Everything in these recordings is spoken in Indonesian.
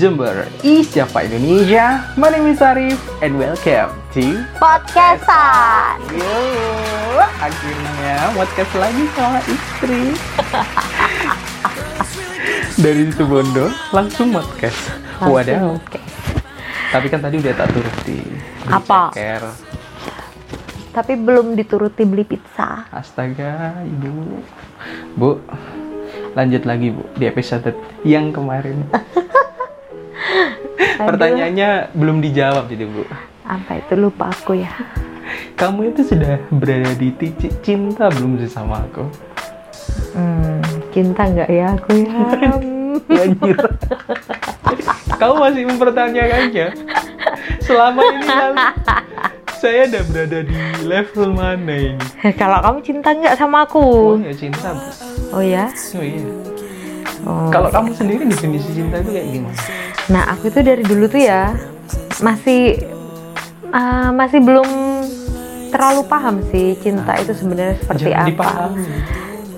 Jember, East Java Indonesia. My name is Arif and welcome to Podcastan. Yo, akhirnya podcast lagi sama istri. Dari situ Bondo langsung podcast. Langsung Waduh. podcast. Tapi kan tadi udah tak turuti. Apa? ceker. Tapi belum dituruti beli pizza. Astaga, ibu. Bu, lanjut lagi bu di episode yang kemarin. Pertanyaannya belum dijawab jadi bu. Apa itu lupa aku ya? Kamu itu sudah berada di titik cinta belum sih sama aku? Hmm, cinta nggak ya aku ya? Anjir. Kamu masih mempertanyakannya. Selama ini kan saya udah berada di level mana ini? Kalau kamu cinta nggak Oh sama aku? ya cinta bu. Oh ya? Oh iya. Oh. Kalau kamu sendiri definisi cinta itu kayak gimana? Nah aku tuh dari dulu tuh ya masih ah, masih belum terlalu paham sih cinta itu sebenarnya seperti apa. dipahami.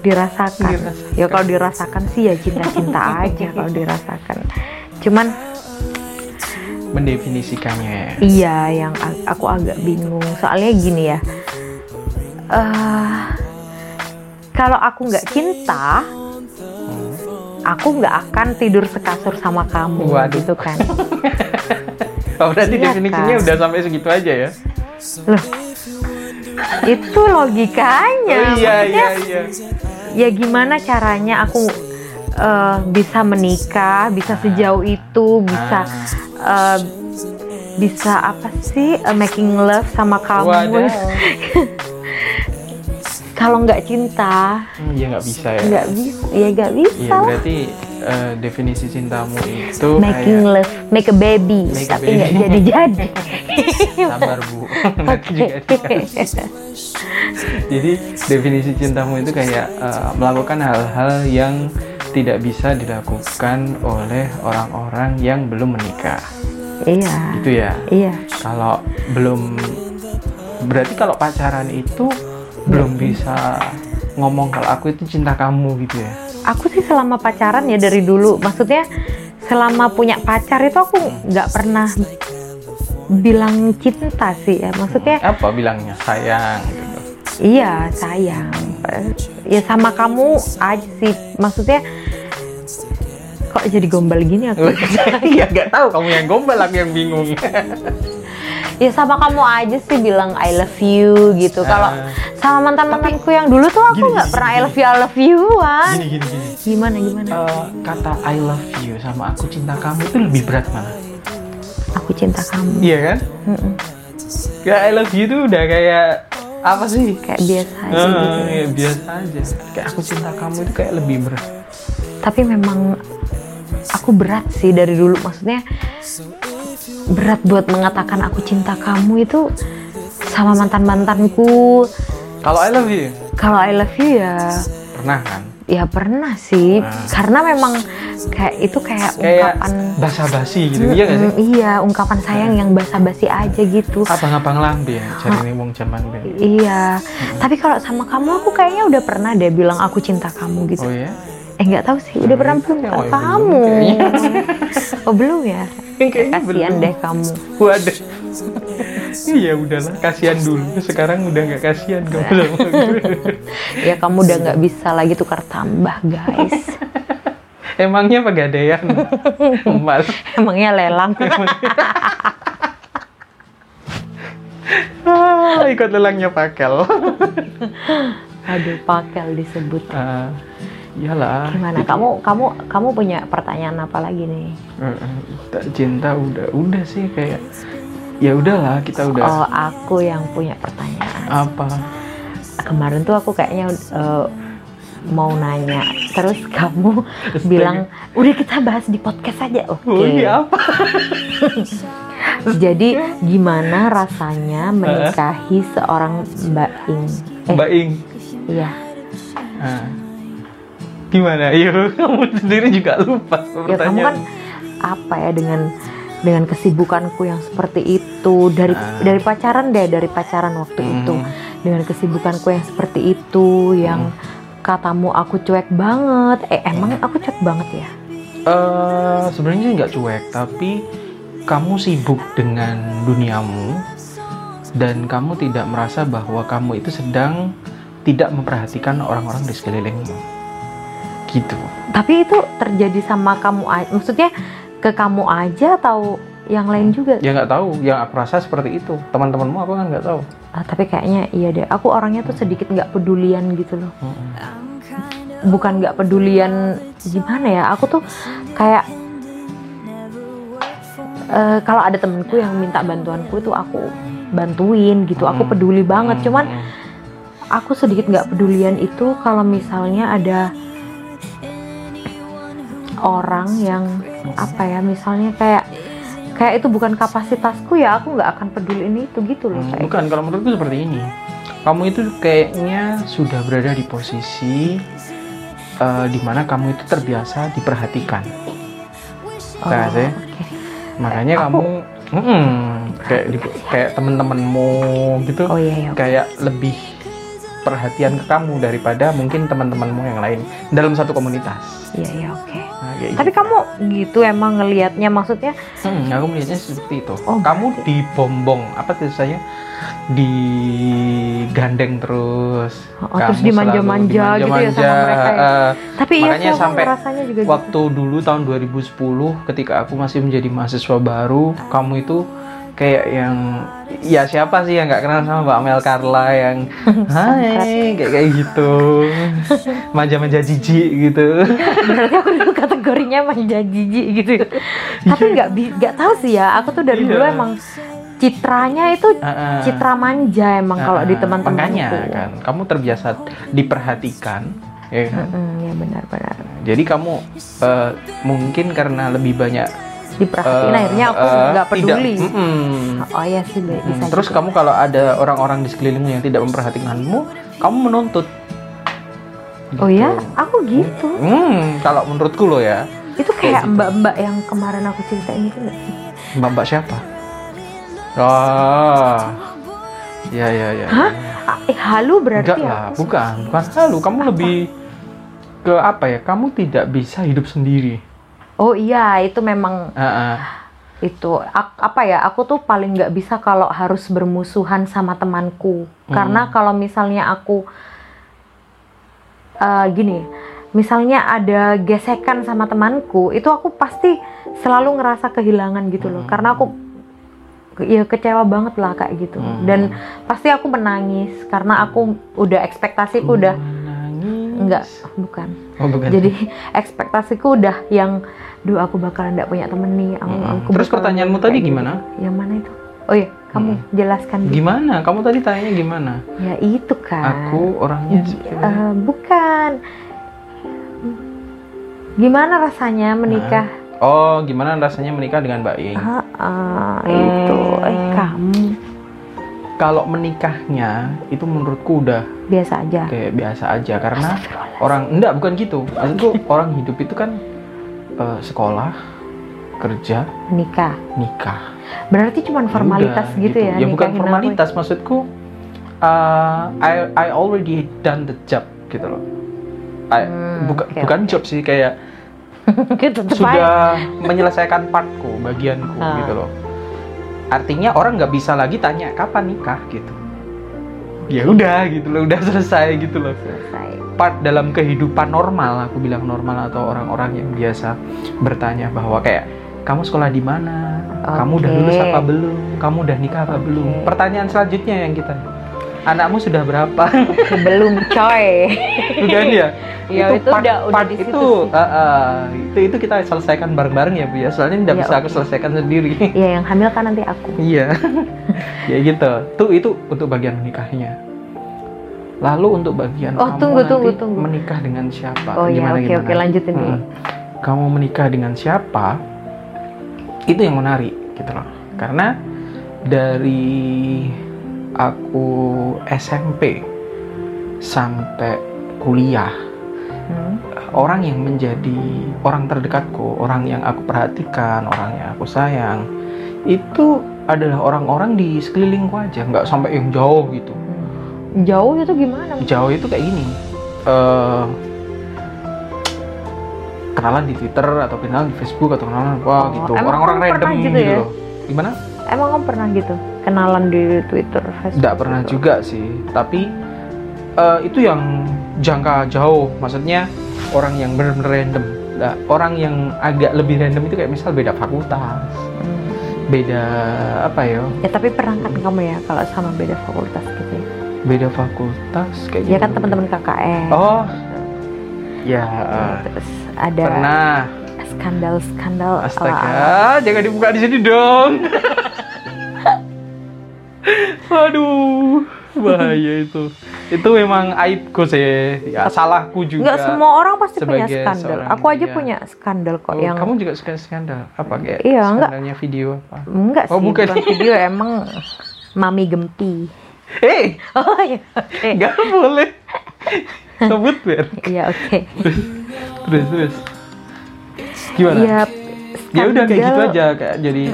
Dirasakan. Dirasakan. Ya kalau dirasakan sih ya cinta-cinta aja kalau dirasakan. Cuman Mendefinisikannya. Iya, yang aku agak bingung. Soalnya gini ya, eh kalau aku nggak cinta, aku nggak akan tidur sekasur sama kamu, Waduh. gitu kan? Oh, berarti Iya, definisinya kan? udah sampai segitu aja ya? Loh, itu logikanya. Oh iya Maksudnya, iya iya. Ya gimana caranya aku eh, bisa menikah, bisa sejauh itu, bisa eh, bisa apa sih eh, making love sama kamu? Wadah. Kalau nggak cinta, Hmm, ya nggak bisa ya. nggak bisa ya nggak bisa Iya lah. berarti eh, definisi cintamu itu making kayak love make a baby Make tapi nggak jadi jadi sabar bu. Dikasih. Jadi definisi cintamu itu kayak eh, melakukan hal-hal yang tidak bisa dilakukan oleh orang-orang yang belum menikah. iya Gitu ya. iya Kalau belum berarti kalau pacaran itu belum bisa ngomong kalau aku itu cinta kamu gitu ya. aku sih selama pacaran ya dari dulu maksudnya selama punya pacar itu aku nggak pernah bilang cinta sih ya maksudnya Apa bilangnya sayang gitu. iya sayang ya sama kamu aja sih maksudnya kok jadi gombal gini aku Iya nggak tahu kamu yang gombal aku yang bingung. ya sama kamu aja sih bilang I love you gitu kalau Ah. sama mantan mantanku yang dulu tuh aku nggak gini, pernah I gini. love you I love you an Gini gini gini. gimana gimana Eh, kata I love you sama aku cinta kamu itu lebih berat mana? aku cinta kamu Iya kan? Mm-mm. Ya I love you itu udah kayak apa sih? kayak biasa aja Ah, gitu ya, biasa aja. Kayak aku cinta kamu itu kayak lebih berat. tapi memang aku berat sih dari dulu maksudnya berat buat mengatakan aku cinta kamu itu sama mantan mantanku Kalau I love you kalau I love you ya pernah kan? ya pernah sih Ah. karena memang kayak itu kayak Kayak ungkapan basa-basi gitu, iya gak sih? Iya ungkapan sayang yang basa-basi aja gitu Abang-abang lambe ya, cari nih wong zaman. Iya, tapi kalau sama kamu aku kayaknya udah pernah deh bilang aku cinta kamu gitu. Oh ya? Eh nggak tahu sih, udah pernah belum? Oh, belum kamu? kayaknya. oh belum ya? Kayaknya Kasihan belum. deh kamu. Waduh. Iya udahlah, kasihan dulu. Sekarang udah nggak kasihan kamu. Ya kamu udah nggak bisa lagi tukar tambah guys. Emangnya pegadaian emas? Emangnya lelang? Ah, ikut lelangnya pakel. Aduh pakel disebut. Ah, iyalah. Gimana? Kamu kamu kamu punya pertanyaan apa lagi nih? Tak cinta udah udah sih kayak ya udahlah kita udah Oh aku yang punya pertanyaan. apa Kemarin tuh aku kayaknya eh, mau nanya, terus kamu bilang udah kita bahas di podcast aja. Oke. oh iya apa Jadi gimana rasanya menikahi seorang Mbak Ing? Eh, Mbak Ing iya. Ah. Gimana Iya kamu sendiri juga lupa Ya kamu kan apa ya dengan dengan kesibukanku yang seperti itu dari Ah. dari pacaran deh dari pacaran waktu Hmm. itu dengan kesibukanku yang seperti itu yang Hmm. katamu aku cuek banget eh emang aku cuek banget ya eh sebenarnya nggak cuek, tapi kamu sibuk dengan duniamu dan kamu tidak merasa bahwa kamu itu sedang tidak memperhatikan orang-orang di sekelilingmu. Gitu. Tapi itu terjadi sama kamu aja. Maksudnya ke kamu aja atau yang lain juga? Ya nggak tahu, yang aku rasa seperti itu. Teman-temanmu aku kan nggak tahu. Ah, tapi kayaknya iya deh. Aku orangnya tuh sedikit nggak pedulian gitu loh. Bukan nggak pedulian gimana ya? Aku tuh kayak eh, kalau ada temenku yang minta bantuanku itu aku bantuin gitu. Aku Hmm. peduli banget. Hmm, Cuman hmm. aku sedikit nggak pedulian itu kalau misalnya ada orang yang apa ya misalnya kayak kayak itu bukan kapasitasku ya aku nggak akan peduliin itu gitu loh Hmm, kayak bukan, kalau menurutku seperti ini. Kamu itu kayaknya sudah berada di posisi eh, di mana kamu itu terbiasa diperhatikan. Oh, Nah, sih. oke. Makanya Aku- kamu mm, kayak di- kayak temen-temenmu gitu, oh iya iya kayak lebih perhatian ke kamu daripada mungkin teman-temanmu yang lain dalam satu komunitas. iya iya oke Nah, kayak tapi kamu gitu emang ngelihatnya maksudnya Hmm, aku melihatnya seperti itu. Oh, Kamu dibombong, apa tuh saya? Digandeng terus. Oh, terus Kamu dimanja-manja gitu ya sama mereka ya? eh, tapi iya Makanya sampai rasanya juga waktu dulu tahun 2010 ketika aku masih menjadi mahasiswa baru, kamu itu kayak yang ya siapa sih yang nggak kenal sama Mbak Mel Carla yang hai kayak kayak gitu. Manja-manja jijik gitu. Berarti aku dulu kategorinya manja jijik gitu. Tapi nggak nggak tahu sih ya aku tuh dari Iya. dulu emang citranya itu citra manja emang kalau di Ah, teman-temanku. Makanya kan kamu terbiasa diperhatikan ya kan? Mm-mm, ya benar-benar. Jadi kamu eh, mungkin karena lebih banyak diperhatiin eh, akhirnya aku eh, nggak peduli. Tidak, mm-mm. oh iya sih bisa Hmm, terus juga. kamu kalau ada orang-orang di sekelilingmu yang tidak memperhatikanmu kamu menuntut. Oh ya Gitu. aku gitu. Hmm kalau menurutku lo ya. Itu kayak gitu. mbak-mbak yang kemarin aku ceritain itu nggak sih? Mbak mbak siapa? Oh ya ya ya Hah? Ah, eh halu berarti enggak ya lah bukan bukan halu. Kamu lebih ke apa ya? Kamu tidak bisa hidup sendiri oh iya itu memang Ah, ah. itu apa ya aku tuh paling nggak bisa kalau harus bermusuhan sama temanku Hmm. karena kalau misalnya aku eh, gini misalnya ada gesekan sama temanku itu aku pasti selalu ngerasa kehilangan gitu loh Hmm. karena aku ya kecewa banget lah kayak gitu Hmm. dan pasti aku menangis karena aku udah ekspektasiku udah Menangis. enggak bukan oh, bukan jadi ekspektasiku udah yang duh aku bakalan nggak punya temen nih aku, Mm-mm. aku Terus pertanyaanmu tadi gitu. gimana? yang mana itu oh iya kamu Mm. jelaskan dulu. gimana kamu tadi tanya gimana ya itu kan aku orangnya eh, bukan gimana rasanya menikah Oh, gimana rasanya menikah dengan Mbak Ying? Ah, ah, itu eh Hmm. kamu Kalau menikahnya itu menurutku udah biasa aja kayak biasa aja karena orang enggak bukan gitu. Maksudku orang hidup itu kan eh, sekolah, kerja, nikah nikah. berarti cuma Ya formalitas udah, gitu, ya Ya bukan nikahin aku. formalitas, maksudku eh, I I already done the job gitu loh. I- Hmm, buka- oke, bukan oke. job sih kayak Gitu, sudah menyelesaikan partku, bagianku Ah. gitu loh. Artinya orang nggak bisa lagi tanya kapan nikah gitu. Ya udah gitu loh, udah selesai gitu loh. selesai Part dalam kehidupan normal, aku bilang normal atau orang-orang yang biasa bertanya bahwa kayak kamu sekolah di mana? Kamu udah lulus apa belum? Kamu udah nikah apa Oke. belum? Pertanyaan selanjutnya yang kita Anakmu sudah berapa? belum coy Bukan ya? Ya, itu part, udah- udah part situ itu, uh, uh, itu itu kita selesaikan bareng-bareng ya Bu ya. Soalnya tidak Ya, bisa aku oke. selesaikan sendiri. ya yang hamil kan nanti aku Iya. ya gitu. Tuh itu untuk bagian menikahnya. Lalu untuk bagian Oh, kamu tunggu, nanti tunggu, tunggu. menikah dengan siapa? oh ya Gimana, oke gimana? oke lanjutin dulu Mm. Kamu menikah dengan siapa? Itu yang menarik gitu loh. Karena dari aku SMP sampai kuliah Hmm. orang yang menjadi orang terdekatku, orang yang aku perhatikan, orang yang aku sayang, itu adalah orang-orang di sekelilingku aja, nggak sampai yang jauh gitu. Jauh itu gimana Jauh itu kayak gini, eh, kenalan di Twitter atau kenalan di Facebook atau kenalan wah Oh, gitu orang-orang random gitu, gitu ya? gimana Emang kamu pernah gitu kenalan di Twitter, Facebook? Tidak pernah gitu? juga sih, tapi eh, itu yang jangka jauh. Maksudnya orang yang benar-benar random. Nah, orang yang agak lebih random itu kayak misal beda fakultas, Hmm. beda apa ya? Ya tapi pernah kan kamu ya kalau sama beda fakultas gitu ya? Beda fakultas kayak Ya gitu. kan teman-teman KKN. Oh, ya Terus ada pernah. skandal-skandal ala-ala. Astaga, jangan dibuka di sini dong. Waduh, bahaya itu. Itu memang aibku sih. Ya, salahku juga. Enggak semua orang pasti punya skandal. Aku aja iya. punya skandal kok Oh, yang kamu juga suka skandal? Apa kayak Iya, enggak. skandalnya video apa? enggak Oh, sih, bukan. bukan video emang mami gempi. Hei, Oh iya, oke. nggak boleh. Sebut Ber. Iya, oke. Terus terus. Gimana? Iya. ya udah kayak gitu aja kayak jadi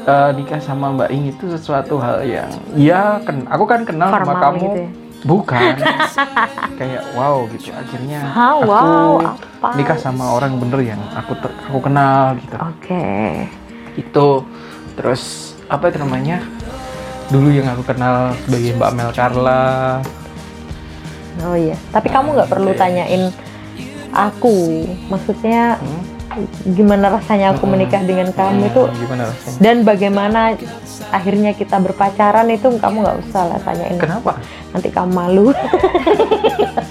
eh, nikah sama Mbak Ing itu sesuatu hal yang ya kan aku kan kenal sama Formal kamu gitu ya? bukan kayak wow gitu akhirnya Hah, aku wow, apa? nikah sama orang bener yang aku ter- aku kenal gitu Oke. itu terus apa itu namanya dulu yang aku kenal sebagai Mbak Mel Carla Oh iya. Tapi kamu nggak perlu tanyain aku. Maksudnya Hmm? gimana rasanya aku menikah dengan kamu itu Hmm, gimana rasanya dan bagaimana akhirnya kita berpacaran itu kamu nggak usah lah tanyain. kenapa Nanti kamu malu.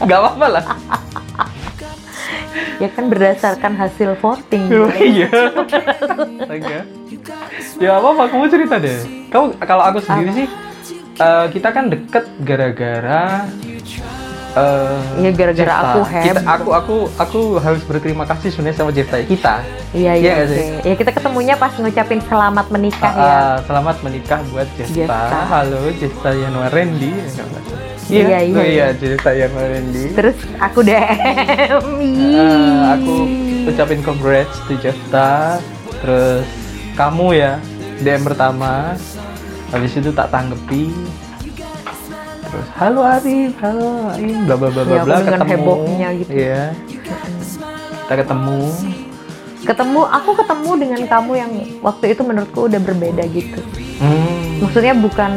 nggak apa-apa lah ya kan berdasarkan hasil voting. Oh, iya. Astaga. ya apa apa? Kamu cerita deh. Kamu kalau aku sendiri sih eh, kita kan deket gara-gara eh, Iya, gara-gara aku Kita- heboh. aku aku aku harus berterima kasih sebenarnya sama Jefta kita Iya Iya sih? Ya kita ketemunya pas ngucapin selamat menikah ya. Ah, selamat menikah buat Jefta. Halo Jefta Yanwar Randy. Iya, Iya, iya, iya. iya Jefta Yanwar Randy. Terus aku DM. Eh, aku ucapin congrats to Jefta. Terus kamu ya DM pertama. Habis itu tak tanggepi. Terus halo Arif, halo Arif, bla bla bla bla Iya, aku bla dengan ketemu. hebohnya gitu. Iya. Kita ketemu. ketemu aku ketemu dengan kamu yang waktu itu menurutku udah berbeda gitu. Hmm. Maksudnya bukan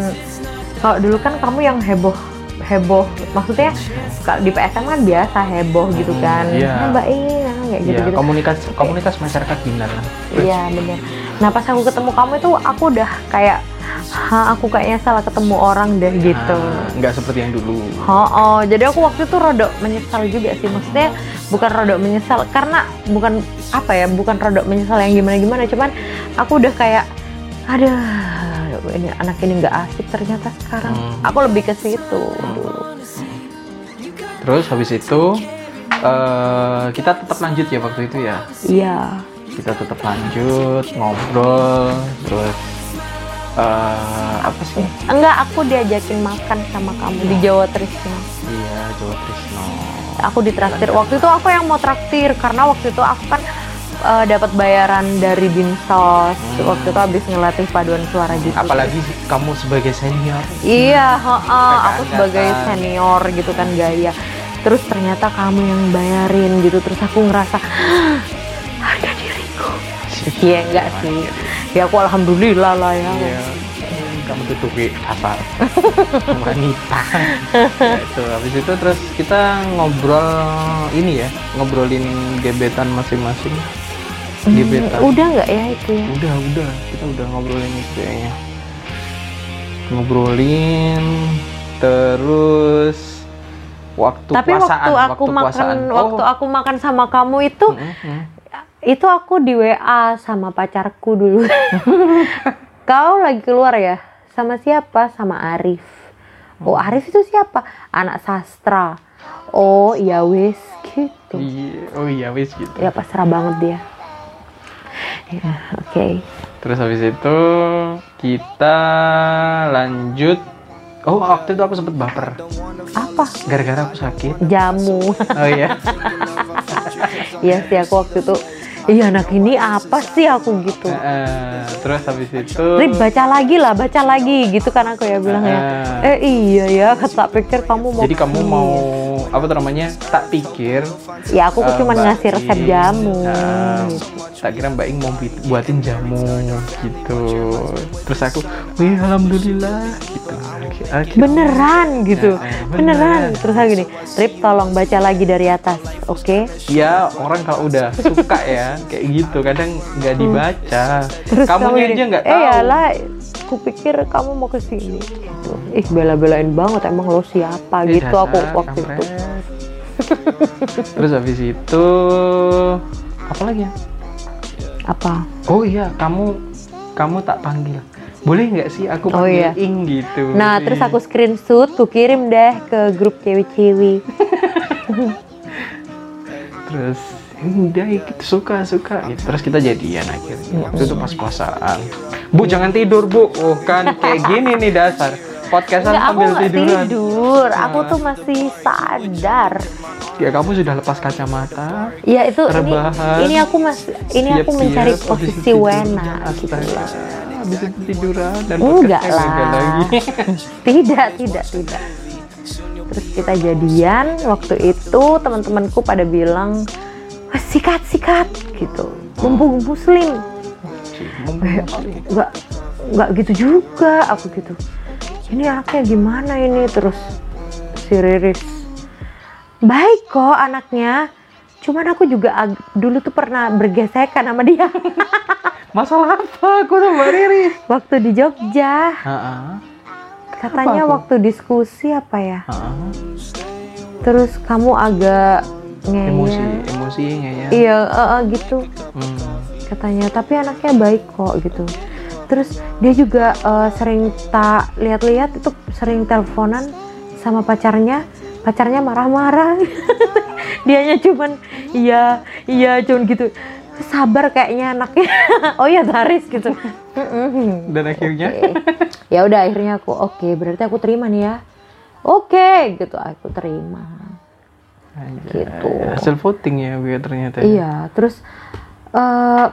kalau dulu kan kamu yang heboh heboh maksudnya kalau di PSM kan biasa heboh gitu Hmm, kan iya. "Ah, mbak ini kan kayak gitu Iya, gitu komunitas komunitas masyarakat gimana iya bener nah pas aku ketemu kamu itu aku udah kayak ha aku kayaknya salah ketemu orang deh gitu Ah, nggak seperti yang dulu. Oh, oh, jadi aku waktu itu rodok menyesal juga sih. Maksudnya bukan rodok menyesal karena bukan apa ya, bukan rodok menyesal yang gimana-gimana, cuman aku udah kayak aduh, ini anak ini nggak asik ternyata sekarang. Hmm. Aku lebih ke situ. Terus habis itu eh, kita tetap lanjut ya waktu itu ya. Iya. Kita tetap lanjut ngobrol terus eh, apa sih? Enggak, aku diajakin makan sama kamu di Jawa Trisno. Iya, Jawa Trisno. Aku ditraktir. Waktu itu aku yang mau traktir karena waktu itu aku kan eh, dapat bayaran dari Dinsos. Waktu itu habis ngelatih paduan suara gitu. Apalagi kamu sebagai senior. Iya, heeh, Kakak aku sebagai angkatan. senior gitu kan gaya. Terus ternyata kamu yang bayarin gitu. Terus aku ngerasa harga diriku. Iya enggak sih. Ya aku alhamdulillah lah ya. Iya. Kamu tutupi kasar wanita. Ya, itu habis itu terus kita ngobrol ini ya, ngobrolin gebetan masing-masing. Hmm, Gebetan. udah nggak ya itu ya? Udah, udah. Kita udah ngobrolin itu kayaknya. Ngobrolin terus waktu Tapi puasaan, waktu aku makan puasaan. waktu Oh. aku makan sama kamu itu Mm, mm. Itu aku di WA sama pacarku dulu. Kau lagi keluar ya? Sama siapa? Sama Arif. Oh, Arif itu siapa? Anak sastra. Oh, iya wis gitu. Iya, oh iya wis gitu. Ya pasrah banget dia. Ya, oke. Terus habis itu kita lanjut. Oh waktu itu aku sempet baper Apa? gara-gara aku sakit. Jamu. Oh iya. Iya sih aku waktu itu. Iya anak ini apa sih aku gitu. Eh, terus habis itu. Rip baca lagi lah, baca lagi gitu kan aku ya bilang ya. Eh. Eh iya ya, kata pikir kamu mau. Jadi kamu mau apa tuh namanya tak pikir ya aku eh, cuma ngasih resep jamu nah, gitu. tak kira Mbak Ing mau buatin jamu gitu terus aku wih alhamdulillah gitu Akhirnya- beneran gitu Ya, eh, beneran. beneran. terus aku gini Rip tolong baca lagi dari atas oke ya orang kalau udah suka ya kayak gitu kadang nggak dibaca Hmm. terus kamunya gini, aja nggak eh tahu yalah kupikir kamu mau ke sini gitu. ih bela-belain banget emang lo siapa Eh, gitu aku dasar, waktu itu. Terus habis itu apa lagi ya? Apa? Oh iya kamu kamu tak panggil. Boleh nggak sih aku Oh, panggil iya. Ing gitu? Nah terus aku screenshot ku kirim deh ke grup cewek-cewek. Terus udah ya, gitu suka suka. Gitu. terus kita jadian akhirnya. Waktu itu pas puasaan. Bu jangan tidur bu. Oh kan kayak gini nih dasar podcastan Enggak, aku tiduran. tidur. Aku Nah. tuh masih sadar. Ya kamu sudah lepas kacamata ya itu ini Rebahan. ini aku masih ini aku siap-siap, mencari posisi wena gitu habis itu tiduran dan Enggak lah. lagi. Tidak tidak tidak. Terus kita jadian waktu itu teman-temanku pada bilang "Wah, sikat sikat gitu. Mumpung muslim. Nggak nggak gitu juga aku gitu ini anaknya gimana ini? Terus si Riris baik kok anaknya. Cuman aku juga dulu tuh pernah bergesekan sama dia. Masalah apa? Aku mbak Riris waktu di Jogja. Ha-ha. katanya Apa aku? waktu diskusi apa ya? Ha-ha. terus kamu agak ngeyel emosi emosinya ya iya eh, eh, gitu. Hmm. katanya tapi anaknya baik kok gitu terus dia juga eh, sering tak lihat-lihat itu sering teleponan sama pacarnya. Pacarnya marah-marah. Dianya cuman iya iya cuman gitu. Sabar kayaknya anaknya. Oh ya Taris gitu. Dan akhirnya? Oke. ya udah akhirnya aku oke berarti aku terima nih ya. Oke gitu aku terima. Gitu. hasil voting ya gue ternyata ya. iya terus eh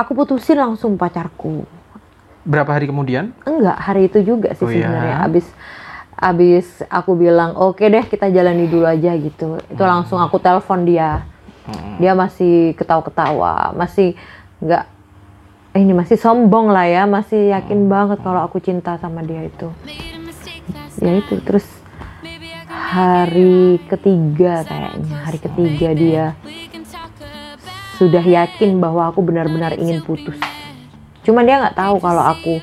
aku putusin langsung pacarku berapa hari kemudian enggak hari itu juga sih Oh, iya? sebenarnya abis abis aku bilang oke deh kita jalani dulu aja gitu itu Hmm. langsung aku telepon dia Mm-mm. dia masih ketawa-ketawa masih nggak eh, ini masih sombong lah ya masih yakin Hmm. banget kalau aku cinta sama dia itu ya itu terus hari ketiga kayaknya hari ketiga dia sudah yakin bahwa aku benar-benar ingin putus cuman dia nggak tahu kalau aku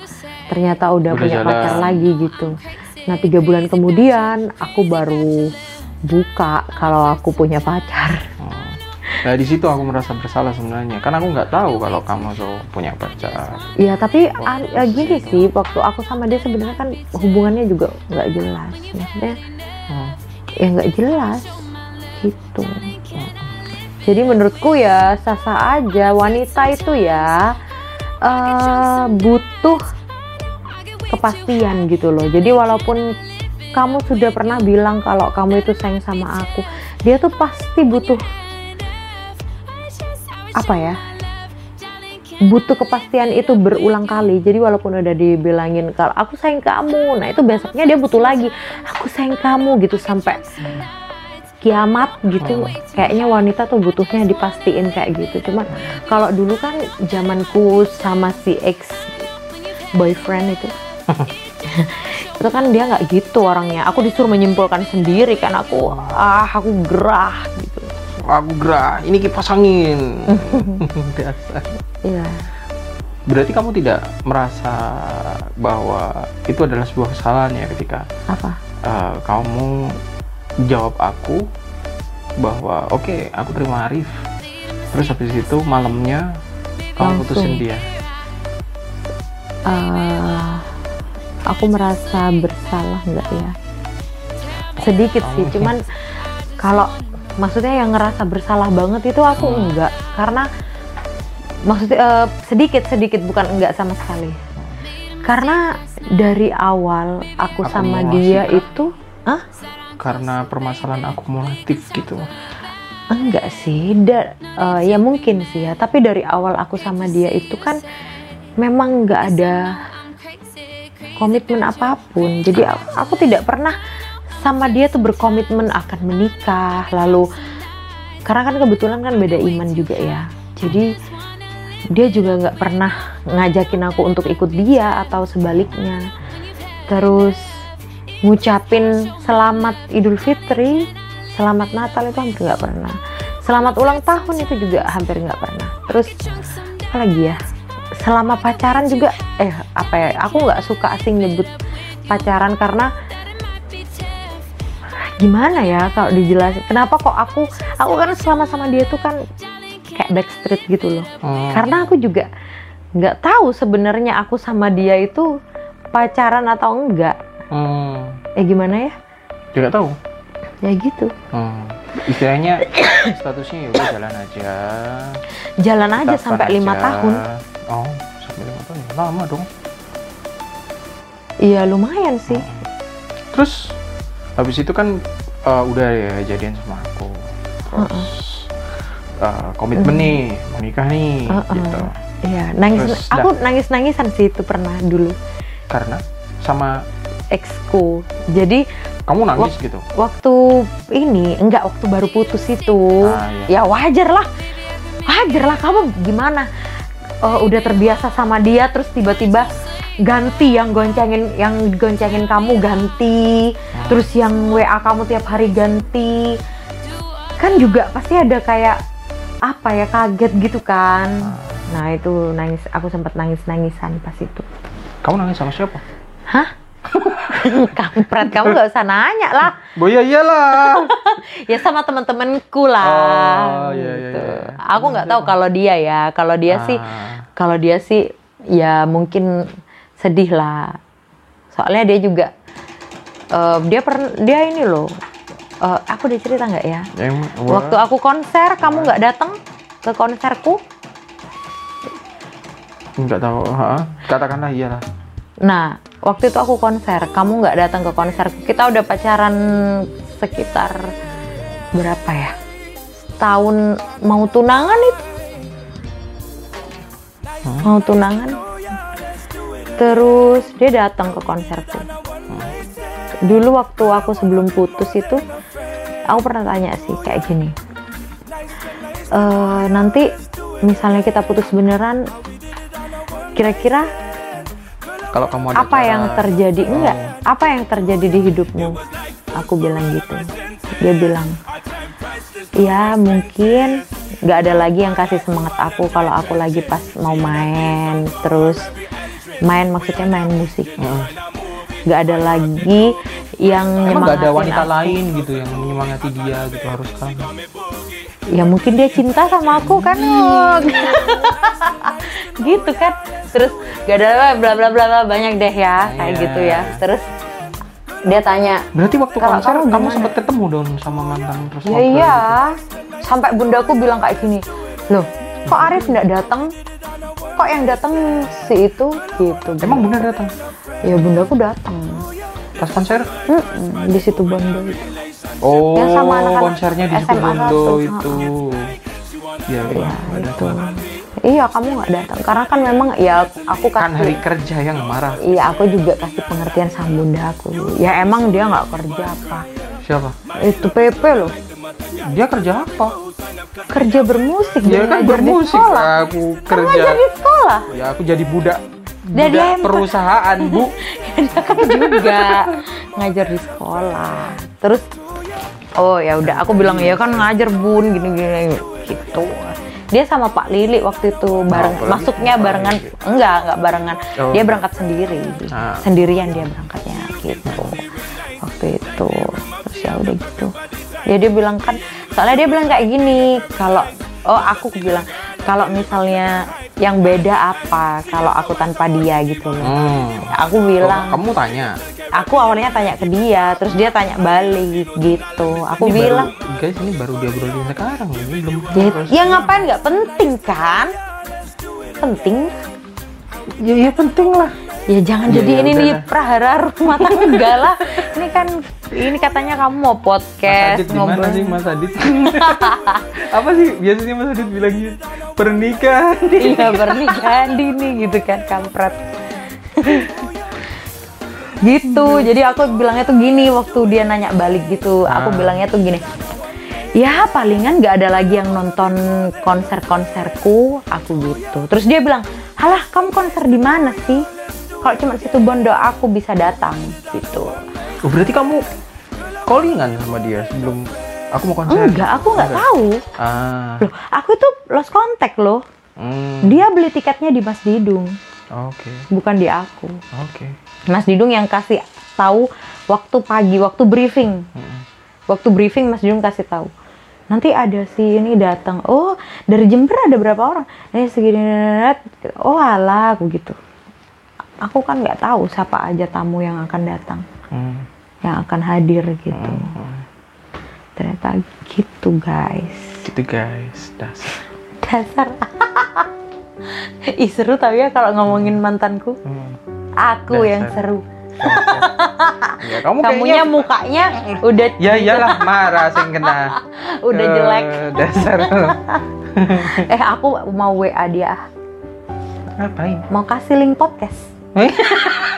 ternyata udah, Udah punya jalan. pacar lagi gitu nah tiga bulan kemudian aku baru buka kalau aku punya pacar Oh. Nah di situ aku merasa bersalah sebenarnya, karena aku nggak tahu kalau kamu tuh punya pacar. Iya tapi ya gini sih waktu aku sama dia sebenarnya kan hubungannya juga nggak jelas maksudnya Oh. ya nggak jelas gitu jadi menurutku ya sah-sah aja wanita itu ya eh, butuh kepastian gitu loh. Jadi walaupun kamu sudah pernah bilang kalau kamu itu sayang sama aku dia tuh pasti butuh apa ya? Butuh kepastian itu berulang kali. Jadi walaupun udah dibilangin kalau aku sayang kamu nah itu besoknya dia butuh lagi aku sayang kamu gitu sampai kiamat gitu. Kayaknya wanita tuh butuhnya dipastiin kayak gitu. Cuman kalau dulu kan zamanku sama si ex boyfriend itu itu kan dia nggak gitu orangnya. Aku disuruh menyimpulkan sendiri kan. Aku ah aku gerah gitu. Aku gerah, ini kipas angin. Dasar. iya. Berarti kamu tidak merasa bahwa itu adalah sebuah kesalahan ya ketika apa? eh, kamu jawab aku bahwa oke aku terima Arif. Terus habis itu malamnya kamu Langsung. putusin dia. Eh, aku merasa bersalah nggak ya? Sedikit sih cuman kalau maksudnya yang ngerasa bersalah banget itu aku enggak karena maksudnya eh, sedikit sedikit bukan enggak sama sekali. Karena dari awal aku sama Akumulasi dia itu ah Karena permasalahan akumulatif gitu. enggak sih da- eh, ya mungkin sih ya. Tapi dari awal aku sama dia itu kan memang nggak ada komitmen apa pun. Jadi aku, aku tidak pernah sama dia tuh berkomitmen akan menikah lalu karena kan kebetulan kan beda iman juga ya. Jadi dia juga nggak pernah ngajakin aku untuk ikut dia atau sebaliknya. Terus ngucapin selamat Idul Fitri selamat Natal itu hampir nggak pernah. Selamat ulang tahun itu juga hampir nggak pernah. Terus apa lagi ya? Selama pacaran juga eh apa ya aku nggak suka asing nyebut pacaran karena gimana ya kalau dijelasin kenapa kok aku aku kan selama sama dia tuh kan kayak backstreet gitu loh. Oh. karena aku juga nggak tahu sebenarnya aku sama dia itu pacaran atau enggak. Hmm. Eh gimana ya Tidak tahu. ya gitu Hmm. Istilahnya statusnya ya udah jalan aja. jalan aja sampai lima tahun Oh, sampai lima tahun ya lama dong. iya lumayan sih Terus habis itu kan uh, udah ya jadian sama aku. Terus uh, komitmen nih, mau nikah nih, Uh-uh. gitu. iya nangis Terus aku nangis nangisan sih itu pernah dulu Karena sama exco jadi kamu nangis gitu. waktu ini enggak waktu baru putus itu Ah, iya. ya wajar lah wajar lah kamu gimana Eh, udah terbiasa sama dia terus tiba-tiba ganti yang goncengin yang goncengin kamu ganti Hmm. terus yang WA kamu tiap hari ganti kan juga pasti ada kayak apa ya kaget gitu kan Ah. nah itu nangis aku sempat nangis nangisan pas itu Kamu nangis sama siapa? hah kampret kamu nggak usah nanya lah Oh iya iyalah. ya sama teman-temanku lah Oh, iya, iya, gitu. iya. aku nggak tahu kalau dia ya kalau dia sih Ah. kalau dia sih ya mungkin sedih lah soalnya dia juga eh, dia pernah dia ini loh eh, aku udah cerita nggak ya Em- waktu aku konser kamu nggak datang ke konserku nggak tahu, ha? katakanlah iyalah. Nah waktu itu aku konser. Kamu nggak datang ke konserku kita udah pacaran sekitar berapa ya? Tahun mau tunangan itu. Mau tunangan. Terus dia datang ke konserku. Dulu waktu aku sebelum putus itu aku pernah tanya sih kayak gini. "Eh, nanti misalnya kita putus beneran kira-kira Kalau kamu ada apa cara- yang terjadi? Oh. enggak. Apa yang terjadi di hidupmu? Aku bilang gitu. Dia bilang ya mungkin nggak ada lagi yang kasih semangat aku kalau aku lagi pas mau main. Terus main maksudnya main musik. Nggak ada lagi yang Emang nggak ada wanita aku. lain gitu yang menyemangati dia gitu harus kamu. Ya mungkin dia cinta sama aku kan Wok. gitu kan. Terus gak ada bla bla bla bla banyak deh ya kayak Iya. gitu ya. Terus dia tanya Berarti waktu Kalau konser kamu kamu, sempat ketemu dong sama mantan terus ya iya. gitu? sampai bundaku bilang kayak gini loh kok Arif nggak datang kok yang datang si itu? Gitu. Emang bunda datang ya bundaku datang pas konser? Mm-mm, di situ Bondo itu Oh, Yang sama anak-anak konsernya di SMA Bondo satu, itu. Iya, ya nggak itu iya kamu nggak datang karena kan memang ya aku Kan kasih hari kerja yang marah. Iya, aku juga kasih pengertian sama bunda aku. Ya emang dia nggak kerja apa. Siapa? Itu PP loh. Dia kerja apa? Kerja bermusik. Dia kan ngajar di bermusik. sekolah. Aku Kan kerja. ngajar di sekolah. Ya aku jadi budak. Dia perusahaan, Bu. dia kan juga ngajar di sekolah. Terus oh ya udah aku bilang ya kan ngajar bun gini gini gitu. Dia sama Pak Lili waktu itu bareng Pak Lili masuknya barengan Lili. enggak enggak barengan. Oh. Dia berangkat sendiri. Ah. Sendirian dia berangkatnya gitu. Waktu itu. Terus ya udah gitu. Ya dia bilang kan soalnya dia bilang kayak gini, kalau oh aku bilang kalau misalnya yang beda apa kalau aku tanpa dia gitu loh. Hmm. Aku bilang, Kamu tanya. Aku awalnya tanya ke dia, terus dia tanya balik gitu. Aku Ini bilang, baru, guys ini baru dia obrolin sekarang ini belum. ya, ya ngapain nggak penting kan? Penting. Ya, ya penting lah. Ya jangan Ya, jadi ya ini nih prahara rumah tangga lah. Ini kan ini katanya kamu mau Mas podcast Adit gimana ngobrol. sih Mas Adit? Apa sih biasanya Mas Adit bilangnya pernikahan? Iya pernikahan dini gitu kan kampret. gitu jadi aku bilangnya tuh gini waktu dia nanya balik gitu aku Ah. bilangnya tuh gini ya palingan nggak ada lagi yang nonton konser-konserku aku gitu terus dia bilang halah kamu konser di mana sih kalau cuma situ bondo aku bisa datang gitu Oh, berarti kamu callingan sama dia sebelum aku mau konser? enggak aku nggak tahu Ah. loh aku itu lost contact loh Hmm. dia beli tiketnya di Mas Didung Oke. bukan di aku Oke. Mas Didung yang kasih tahu waktu pagi waktu briefing. Waktu briefing Mas Didung kasih tahu. Nanti ada si ini datang. Oh dari Jember ada berapa orang? Eh segini oh alah aku gitu. Aku kan nggak tahu siapa aja tamu yang akan datang. Hmm. yang akan hadir gitu. Hmm. ternyata gitu guys. Gitu guys, dasar. dasar. Ih seru tapi ya kalau ngomongin mantanku. Hmm. Aku Dasar. yang seru Ya, kamu kamunya kayaknya mukanya udah Ya iyalah marah sing kena. udah Eh, jelek Dasar. eh aku mau WA dia Ngapain? mau kasih link podcast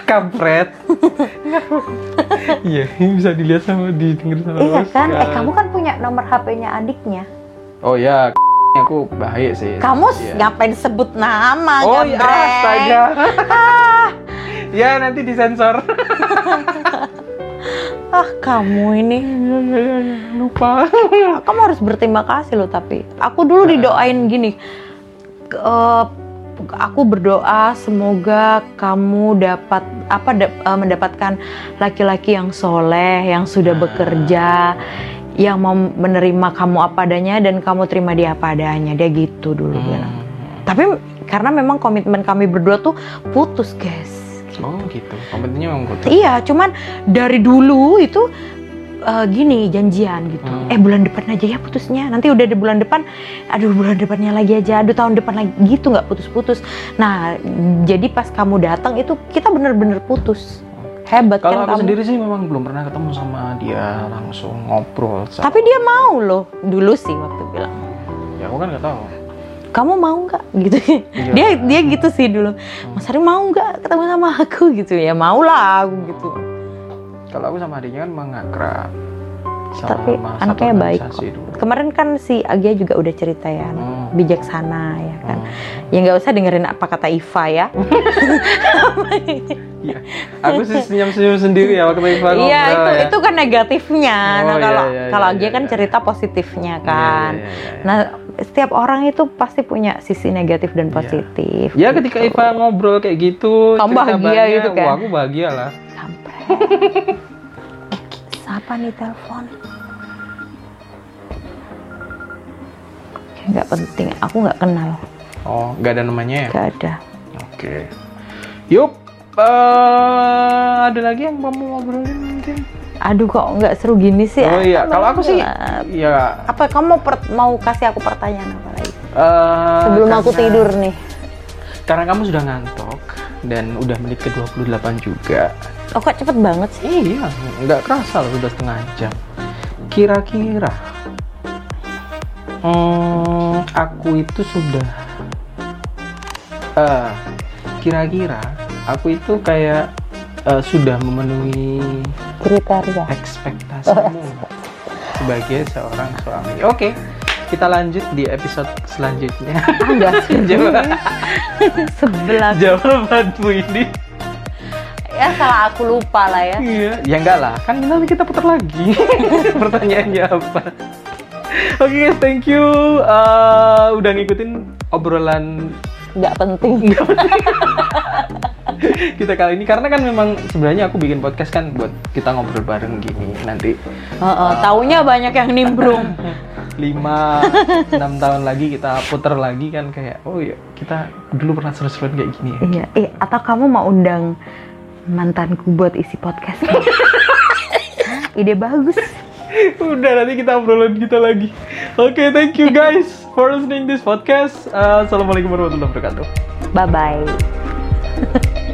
Kampret. Iya, bisa dilihat sama didengar sama iya kan eh kamu kan punya nomor HP-nya adiknya Oh ya, aku baik sih. kamu Iya. ngapain sebut nama Oh ya, gambreng? astaga. Ya nanti disensor. ah kamu ini. Lupa. kamu harus berterima kasih loh tapi. Aku dulu didoain gini. Eh, aku berdoa semoga kamu dapat apa da- eh, mendapatkan laki-laki yang soleh yang sudah bekerja yang mau menerima kamu apa adanya dan kamu terima dia apa adanya. Dia gitu dulu bilang tapi karena memang komitmen kami berdua tuh putus guys Oh gitu. Komentarnya memang putus. Iya, cuman dari dulu itu eh, gini janjian gitu. Hmm. Eh bulan depan aja ya putusnya. Nanti udah di bulan depan, aduh bulan depannya lagi aja, aduh tahun depan lagi gitu nggak putus-putus. Nah, jadi pas kamu datang itu kita bener-bener putus. Hebat Kalau kan aku kamu. sendiri sih memang belum pernah ketemu sama dia langsung ngobrol. sama- Tapi dia mau loh dulu sih waktu bilang. ya aku kan nggak tahu. Kamu mau nggak gitu? Iya. dia dia gitu sih dulu. Mas Ari mau nggak ketemu sama aku gitu ya? Mau lah aku gitu. Kalau aku sama adiknya kan memang akrab. Tapi anaknya baik kok. dulu. Kemarin kan si Agia juga udah cerita ya, Hmm. bijaksana ya kan. Hmm. Ya nggak usah dengerin apa kata Iva ya. Iya. Aku sih senyum-senyum sendiri ya waktu Iva ngobrol Iya itu ya. itu kan negatifnya. Oh, nah iya, kalau iya, kalau iya, Agia kan iya. cerita positifnya Iya, kan. iya, iya, iya. Nah setiap orang itu pasti punya sisi negatif dan Iya. positif. Ya ketika gitu. Iva ngobrol kayak gitu, Kamu bahagia gitu kan? Wah, aku bahagia lah. Kampret. Siapa nih telepon? Nggak penting, aku nggak kenal, Oh, nggak ada namanya ya? nggak ada. Oke. Yup. eh, ada lagi yang kamu ngobrolin mungkin? Aduh kok nggak seru gini sih? Oh iya, kalau aku sih, ya. Apa kamu mau per- mau kasih aku pertanyaan apa lagi? eh, Sebelum aku karena- tidur nih. Karena kamu sudah ngantuk dan udah menit ke 28 juga. Oh kok cepet banget sih? Iya, nggak kerasa loh sudah setengah jam. Kira-kira, hmm, aku itu sudah, eh, kira-kira aku itu kayak eh, sudah memenuhi Kriteria. ekspektasimu sebagai seorang suami. Oke, kita lanjut di episode selanjutnya. Enggak Jawab- Sebelah. Jawabanmu ini. Ya salah aku lupa lah ya. Iya, ya enggak lah. Kan nanti kita putar lagi. Pertanyaannya apa? Oke guys, thank you eh, udah ngikutin obrolan Nggak penting. kita kali ini karena kan memang sebenarnya aku bikin podcast kan buat kita ngobrol bareng gini nanti Heeh, taunya banyak yang nimbrung. 5 6 tahun lagi kita putar lagi kan kayak oh ya kita dulu pernah seru-seruan kayak gini ya. iya, eh atau kamu mau undang mantanku buat isi podcast? Ide bagus. Udah nanti kita obrolan kita lagi. Oke, thank you guys for listening this podcast. Uh, Assalamualaikum warahmatullahi wabarakatuh. Bye bye.